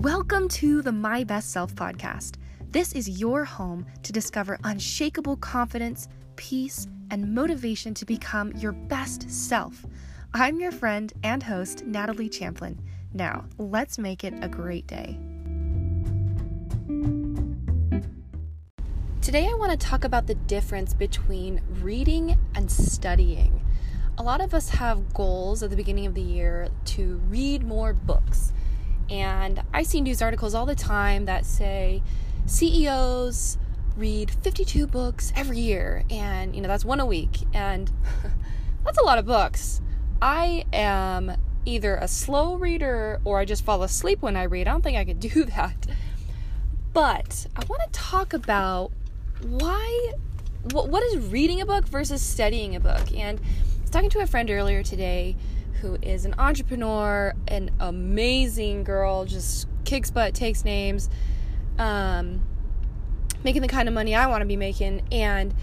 Welcome to the My Best Self podcast. This is your home to discover unshakable confidence, peace, and motivation to become your best self. I'm your friend and host, Natalie Champlin. Now, let's make it a great day. Today, I want to talk about the difference between reading and studying. A lot of us have goals at the beginning of the year to read more books and I see news articles all the time that say CEOs read 52 books every year, and you know, that's one a week. And that's a lot of books. I am either a slow reader or I just fall asleep when I read. I don't think I could do that. But I want to talk about why what, what is reading a book versus studying a book. And I was talking to a friend earlier today who is an entrepreneur, an amazing girl, just kicks butt, takes names, um, making the kind of money I want to be making. And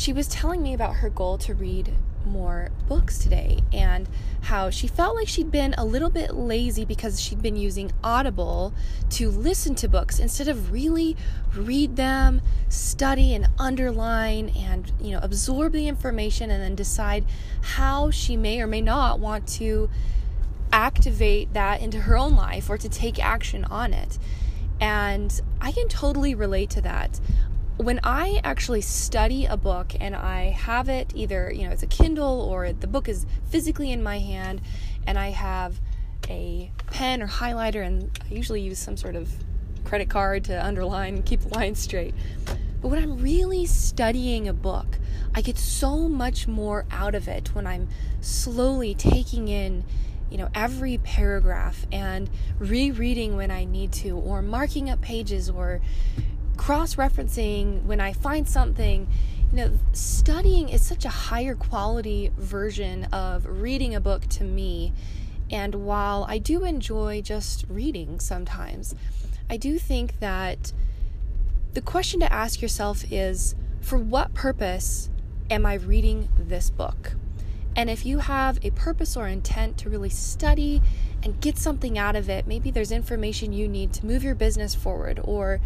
she was telling me about her goal to read more books today and how she felt like she'd been a little bit lazy because she'd been using Audible to listen to books instead of really read them, study and underline and you know absorb the information and then decide how she may or may not want to activate that into her own life or to take action on it. And I can totally relate to that when I actually study a book and I have it either, you know, it's a Kindle or the book is physically in my hand and I have a pen or highlighter and I usually use some sort of credit card to underline and keep the lines straight. But when I'm really studying a book, I get so much more out of it when I'm slowly taking in you know every paragraph and rereading when I need to or marking up pages or cross referencing when I find something. You know, studying is such a higher quality version of reading a book to me. And while I do enjoy just reading sometimes, I do think that the question to ask yourself is for what purpose am I reading this book? And if you have a purpose or intent to really study and get something out of it, maybe there's information you need to move your business forward or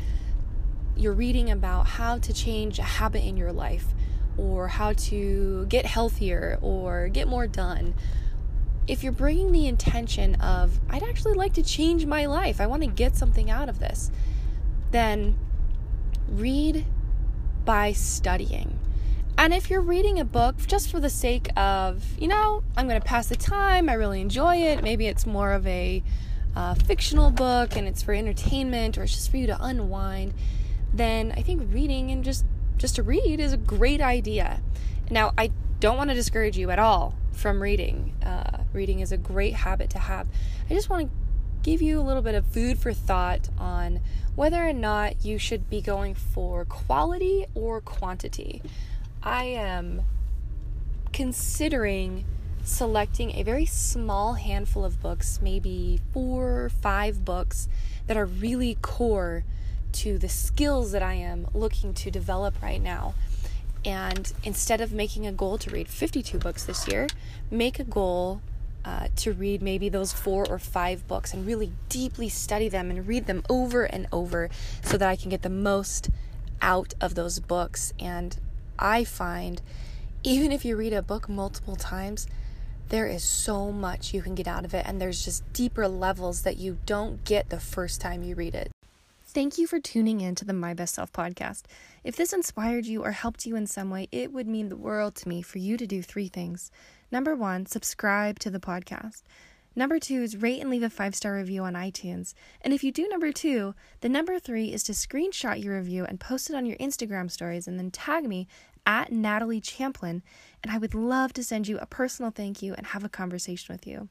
you're reading about how to change a habit in your life or how to get healthier or get more done, if you're bringing the intention of, I'd actually like to change my life, I want to get something out of this, then read by studying. And if you're reading a book just for the sake of, you know, I'm going to pass the time, I really enjoy it, maybe it's more of a uh, fictional book and it's for entertainment or it's just for you to unwind then I think reading and just just to read is a great idea. Now, I don't want to discourage you at all from reading. Uh, reading is a great habit to have. I just want to give you a little bit of food for thought on whether or not you should be going for quality or quantity. I am considering selecting a very small handful of books, maybe four or five books that are really core to the skills that I am looking to develop right now. And instead of making a goal to read 52 books this year, make a goal uh, to read maybe those four or five books and really deeply study them and read them over and over so that I can get the most out of those books. And I find even if you read a book multiple times, there is so much you can get out of it, and there's just deeper levels that you don't get the first time you read it. Thank you for tuning in to the My Best Self podcast. If this inspired you or helped you in some way, it would mean the world to me for you to do three things. Number one, subscribe to the podcast. Number two is rate and leave a five star review on iTunes. And if you do number two, the number three is to screenshot your review and post it on your Instagram stories and then tag me at Natalie Champlin. And I would love to send you a personal thank you and have a conversation with you.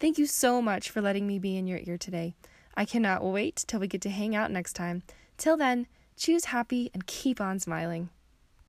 Thank you so much for letting me be in your ear today. I cannot wait till we get to hang out next time. Till then, choose happy and keep on smiling.